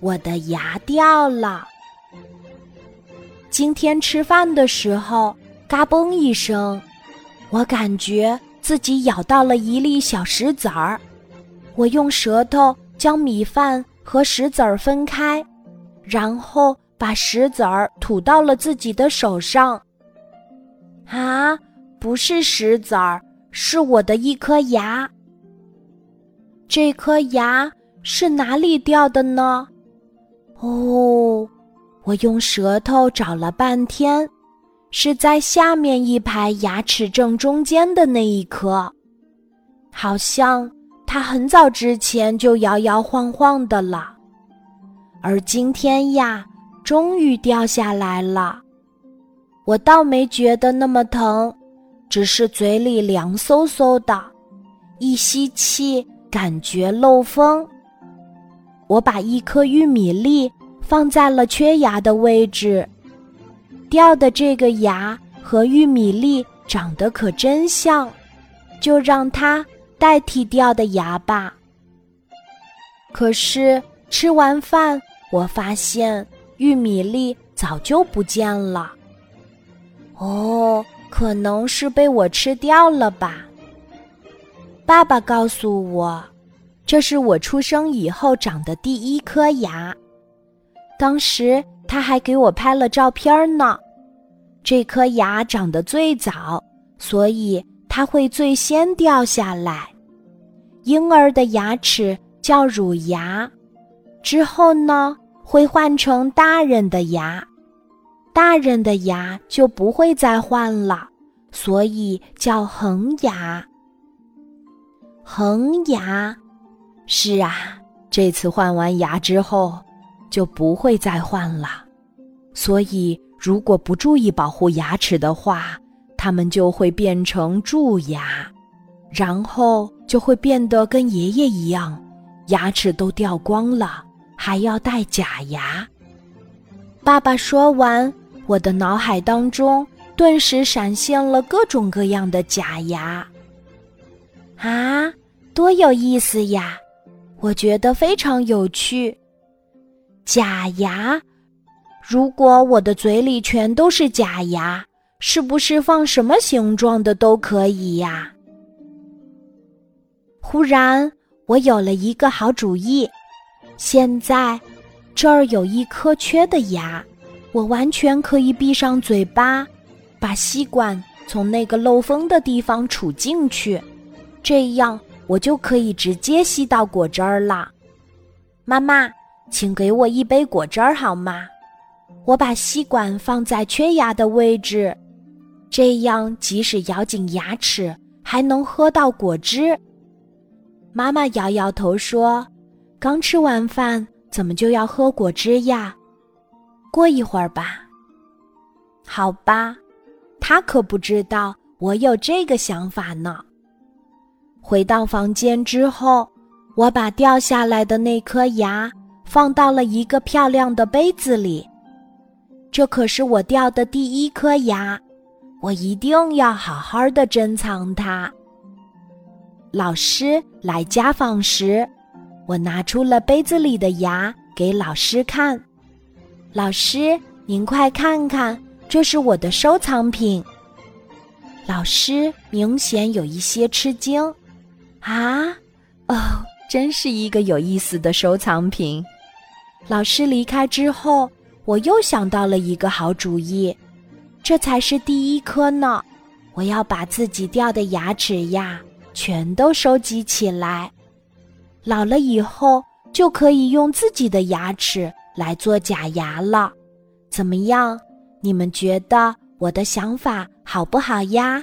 我的牙掉了。今天吃饭的时候，嘎嘣一声，我感觉自己咬到了一粒小石子儿。我用舌头将米饭和石子儿分开，然后把石子儿吐到了自己的手上。啊，不是石子儿，是我的一颗牙。这颗牙是哪里掉的呢？哦，我用舌头找了半天，是在下面一排牙齿正中间的那一颗，好像它很早之前就摇摇晃晃的了，而今天呀，终于掉下来了。我倒没觉得那么疼，只是嘴里凉飕飕的，一吸气感觉漏风。我把一颗玉米粒放在了缺牙的位置，掉的这个牙和玉米粒长得可真像，就让它代替掉的牙吧。可是吃完饭，我发现玉米粒早就不见了。哦，可能是被我吃掉了吧。爸爸告诉我，这是我出生以后长的第一颗牙。当时他还给我拍了照片呢。这颗牙长得最早，所以它会最先掉下来。婴儿的牙齿叫乳牙，之后呢会换成大人的牙。大人的牙就不会再换了，所以叫恒牙。恒牙，是啊，这次换完牙之后就不会再换了。所以，如果不注意保护牙齿的话，它们就会变成蛀牙，然后就会变得跟爷爷一样，牙齿都掉光了，还要戴假牙。爸爸说完。我的脑海当中顿时闪现了各种各样的假牙，啊，多有意思呀！我觉得非常有趣。假牙，如果我的嘴里全都是假牙，是不是放什么形状的都可以呀？忽然，我有了一个好主意。现在，这儿有一颗缺的牙。我完全可以闭上嘴巴，把吸管从那个漏风的地方杵进去，这样我就可以直接吸到果汁儿了。妈妈，请给我一杯果汁儿好吗？我把吸管放在缺牙的位置，这样即使咬紧牙齿还能喝到果汁。妈妈摇摇头说：“刚吃完饭，怎么就要喝果汁呀？”过一会儿吧，好吧，他可不知道我有这个想法呢。回到房间之后，我把掉下来的那颗牙放到了一个漂亮的杯子里。这可是我掉的第一颗牙，我一定要好好的珍藏它。老师来家访时，我拿出了杯子里的牙给老师看。老师，您快看看，这是我的收藏品。老师明显有一些吃惊，啊，哦，真是一个有意思的收藏品。老师离开之后，我又想到了一个好主意，这才是第一颗呢。我要把自己掉的牙齿呀，全都收集起来，老了以后就可以用自己的牙齿。来做假牙了，怎么样？你们觉得我的想法好不好呀？